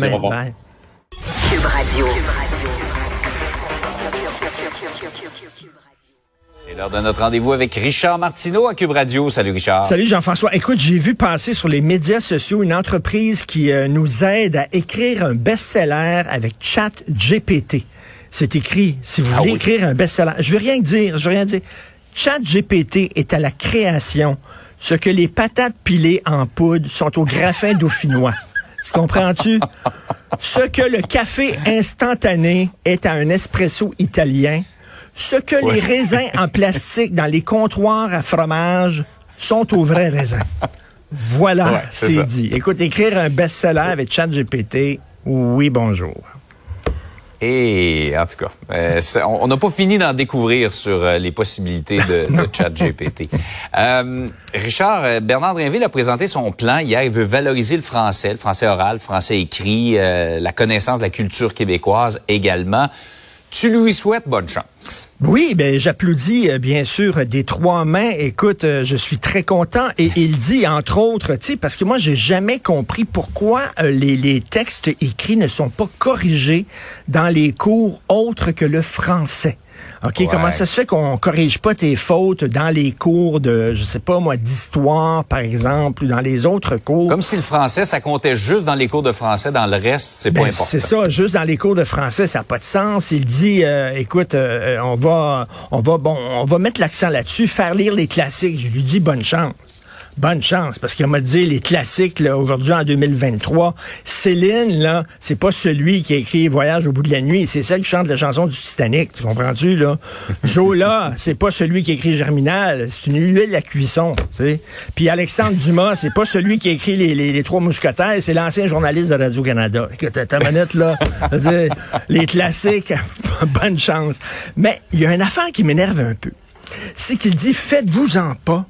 C'est bon. Cube Radio. C'est l'heure de notre rendez-vous avec Richard Martineau à Cube Radio. Salut Richard. Salut Jean-François. Écoute, j'ai vu passer sur les médias sociaux une entreprise qui euh, nous aide à écrire un best-seller avec Chat GPT. C'est écrit. Si vous Ah voulez oui. écrire un best-seller, je veux rien dire, je veux rien dire. Chat GPT est à la création ce que les patates pilées en poudre sont au graffin dauphinois. Tu comprends-tu? Ce que le café instantané est à un espresso italien, ce que les raisins en plastique dans les comptoirs à fromage sont aux vrais raisins. Voilà, Ouais, c'est dit. Écoute, écrire un best-seller avec ChatGPT, oui, bonjour. Et en tout cas, euh, on n'a pas fini d'en découvrir sur euh, les possibilités de, de ChatGPT. Euh, Richard, euh, Bernard Drinville a présenté son plan hier. Il veut valoriser le français, le français oral, le français écrit, la connaissance de la culture québécoise également. Tu lui souhaites bonne chance. Oui, ben j'applaudis euh, bien sûr des trois mains. Écoute, euh, je suis très content et il dit entre autres, tu sais, parce que moi j'ai jamais compris pourquoi euh, les, les textes écrits ne sont pas corrigés dans les cours autres que le français. OK, Ouais. comment ça se fait qu'on corrige pas tes fautes dans les cours de, je sais pas moi, d'histoire, par exemple, ou dans les autres cours? Comme si le français, ça comptait juste dans les cours de français, dans le reste, c'est pas Ben, important. c'est ça, juste dans les cours de français, ça n'a pas de sens. Il dit, euh, écoute, euh, on va, on va, bon, on va mettre l'accent là-dessus, faire lire les classiques. Je lui dis bonne chance. Bonne chance, parce qu'il m'a dit les classiques là, aujourd'hui en 2023. Céline là, c'est pas celui qui a écrit Voyage au bout de la nuit, c'est celle qui chante la chanson du Titanic. Tu comprends-tu là? Zola, c'est pas celui qui a écrit Germinal, c'est une huile à cuisson. Tu sais. Puis Alexandre Dumas, c'est pas celui qui a écrit les, les, les trois mousquetaires, c'est l'ancien journaliste de Radio Canada. Écoute, ta manette là, les classiques, bonne chance. Mais il y a une affaire qui m'énerve un peu, c'est qu'il dit faites-vous-en pas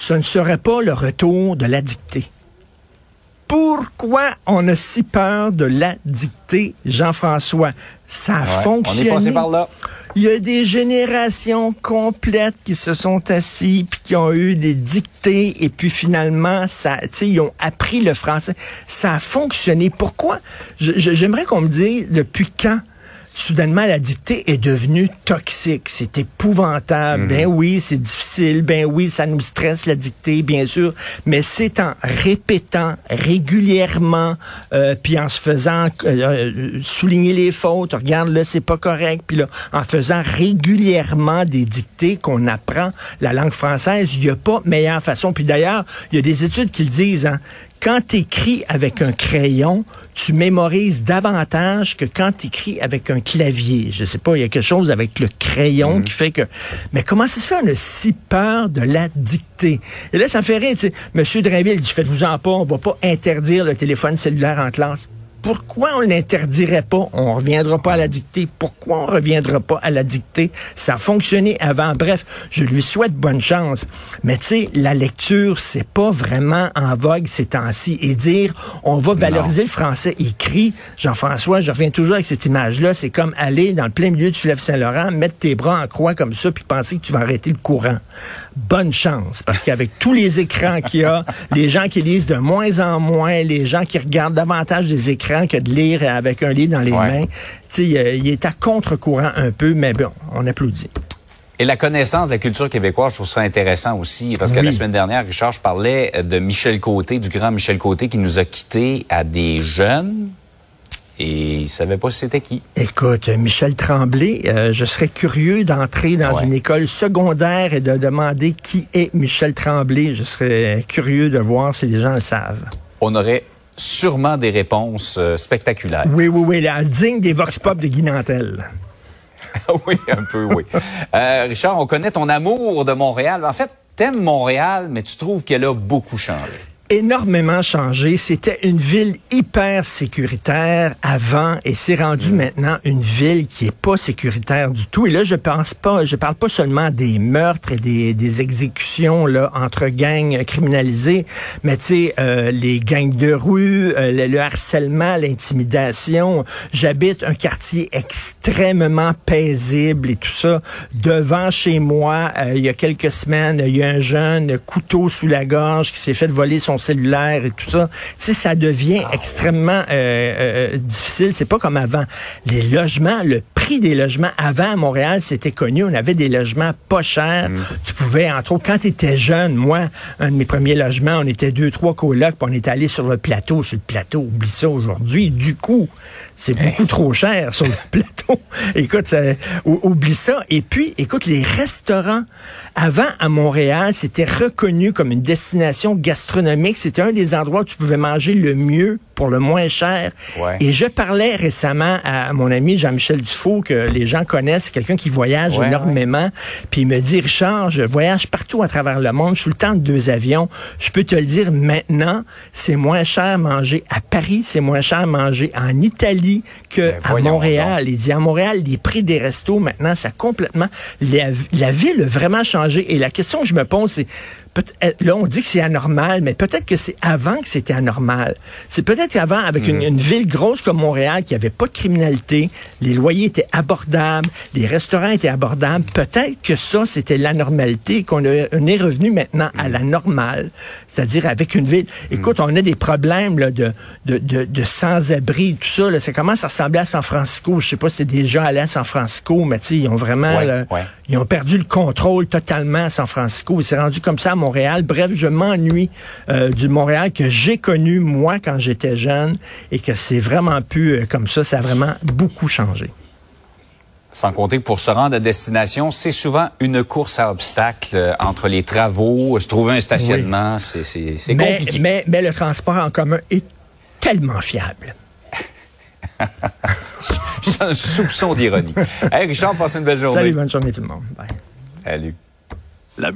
ce ne serait pas le retour de la dictée. Pourquoi on a si peur de la dictée, Jean-François? Ça a Ouais, fonctionné. On est passé par là. Il y a des générations complètes qui se sont assis puis qui ont eu des dictées et puis finalement ça ils ont appris le français ça a fonctionné pourquoi? J'aimerais qu'on me dise depuis quand soudainement la dictée est devenue toxique. C'est épouvantable. Ben oui c'est difficile. Ben oui ça nous stresse la dictée bien sûr. Mais c'est en répétant régulièrement euh, puis en se faisant euh, euh, souligner les fautes. Regarde là c'est pas correct. Puis là en faisant régulièrement des dictées qu'on apprend la langue française il y a pas meilleure façon. Puis d'ailleurs il y a des études qui le disent hein, quand tu écris avec un crayon, tu mémorises davantage que quand tu écris avec un clavier. Je sais pas, il y a quelque chose avec le crayon qui fait que... Mais comment ça se fait, on a si peur de la dictée? Et là, ça me fait rire, tu sais. Monsieur Drainville dit, faites-vous-en pas, on va pas interdire le téléphone cellulaire en classe. Pourquoi on l'interdirait pas? On reviendra pas à la dictée. Pourquoi on reviendra pas à la dictée? Ça a fonctionné avant. Bref, je lui souhaite bonne chance. Mais tu sais, la lecture, c'est pas vraiment en vogue ces temps-ci. Et dire, on va valoriser le français écrit, Jean-François, je reviens toujours avec cette image-là, c'est comme aller dans le plein milieu du fleuve Saint-Laurent, mettre tes bras en croix comme ça, puis penser que tu vas arrêter le courant. Bonne chance, parce qu'avec tous les écrans qu'il y a, les gens qui lisent de moins en moins, les gens qui regardent davantage des écrans que de lire avec un livre dans les Ouais. mains, tu sais, il, est à contre-courant un peu, mais bon, on applaudit. Et la connaissance de la culture québécoise, je trouve ça intéressant aussi, parce que Oui. la semaine dernière, Richard, je parlais euh, de Michel Côté, du grand Michel Côté, qui nous a quittés à des jeunes, et il savait pas si c'était qui. Écoute, Michel Tremblay, euh, je serais curieux d'entrer dans Ouais. une école secondaire et de demander qui est Michel Tremblay. Je serais curieux de voir si les gens le savent. On aurait sûrement des réponses euh, spectaculaires. Oui, oui, oui, la digne des vox pop de Guy Nantel. oui, un peu, oui. Euh, Richard, on connaît ton amour de Montréal. En fait, t'aimes Montréal, mais tu trouves qu'elle a beaucoup changé. Énormément changé. C'était une ville hyper sécuritaire avant et c'est rendu maintenant une ville qui est pas sécuritaire du tout. Et là, je pense pas, je parle pas seulement des meurtres et des, des exécutions là entre gangs criminalisés, mais tu sais euh, les gangs de rue, euh, le, le harcèlement, l'intimidation. J'habite un quartier extrêmement paisible et tout ça. Devant chez moi, euh, il y a quelques semaines, il y a un jeune couteau sous la gorge qui s'est fait voler son cellulaire et tout ça. Tu sais, ça devient Ah, extrêmement euh, euh, difficile. C'est pas comme avant. Les logements, le prix des logements avant à Montréal, c'était connu. On avait des logements pas chers. Mm. Tu pouvais, entre autres, quand tu étais jeune, moi, un de mes premiers logements, on était deux, trois colocs, puis on était allé sur le plateau. Sur le plateau, oublie ça aujourd'hui. Du coup, c'est beaucoup trop cher sur le plateau. Écoute, ça, ou- oublie ça. Et puis, écoute, les restaurants, avant à Montréal, c'était reconnu comme une destination gastronomique. C'était un des endroits où tu pouvais manger le mieux pour le moins cher. Ouais. Et je parlais récemment à mon ami Jean-Michel Dufault, que les gens connaissent, c'est quelqu'un qui voyage Ouais, énormément. Puis il me dit, Richard, je voyage partout à travers le monde, je suis le temps de deux avions. Je peux te le dire maintenant, c'est moins cher manger à Paris, c'est moins cher manger en Italie que Ben, à Montréal. Il dit, à Montréal, les prix des restos, maintenant, ça a complètement... La, la ville a vraiment changé. Et la question que je me pose, c'est... peut- Là, on dit que c'est anormal, mais peut-être que c'est avant que c'était anormal. C'est peut-être qu'avant, avec une, une ville grosse comme Montréal, qui avait pas de criminalité, les loyers étaient abordables, les restaurants étaient abordables, peut-être que ça, c'était l'anormalité, qu'on a- on est revenu maintenant à la normale, c'est-à-dire avec une ville. Écoute, on a des problèmes là, de, de, de, de sans-abri, tout ça. Là, ça commence à ressembler à San Francisco? Je sais pas si c'est déjà allé à San Francisco, mais ils ont vraiment... Ouais, là, ouais. ils ont perdu le contrôle totalement à San Francisco. Il s'est rendu comme ça à Montréal. Bref, je m'ennuie euh, du Montréal que j'ai connu, moi, quand j'étais jeune, et que c'est vraiment plus euh, comme ça. Ça a vraiment beaucoup changé. Sans compter que pour se rendre à destination, c'est souvent une course à obstacles euh, entre les travaux, se trouver un stationnement, c'est c'est- c'est Mais, compliqué. mais, mais le transport en commun est tellement fiable. J'ai un soupçon d'ironie. hey Richard, passe une belle journée. Salut, bonne journée tout le monde. Bye. Salut. La-